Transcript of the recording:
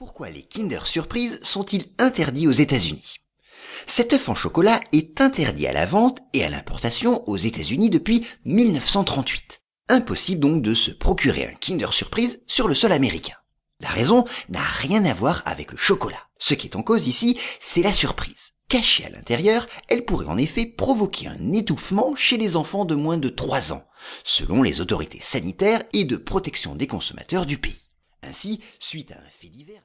Pourquoi les Kinder Surprise sont-ils interdits aux États-Unis? Cet œuf en chocolat est interdit à la vente et à l'importation aux États-Unis depuis 1938. Impossible donc de se procurer un Kinder Surprise sur le sol américain. La raison n'a rien à voir avec le chocolat. Ce qui est en cause ici, c'est la surprise. Cachée à l'intérieur, elle pourrait en effet provoquer un étouffement chez les enfants de moins de 3 ans, selon les autorités sanitaires et de protection des consommateurs du pays. Ainsi, suite à un fait divers,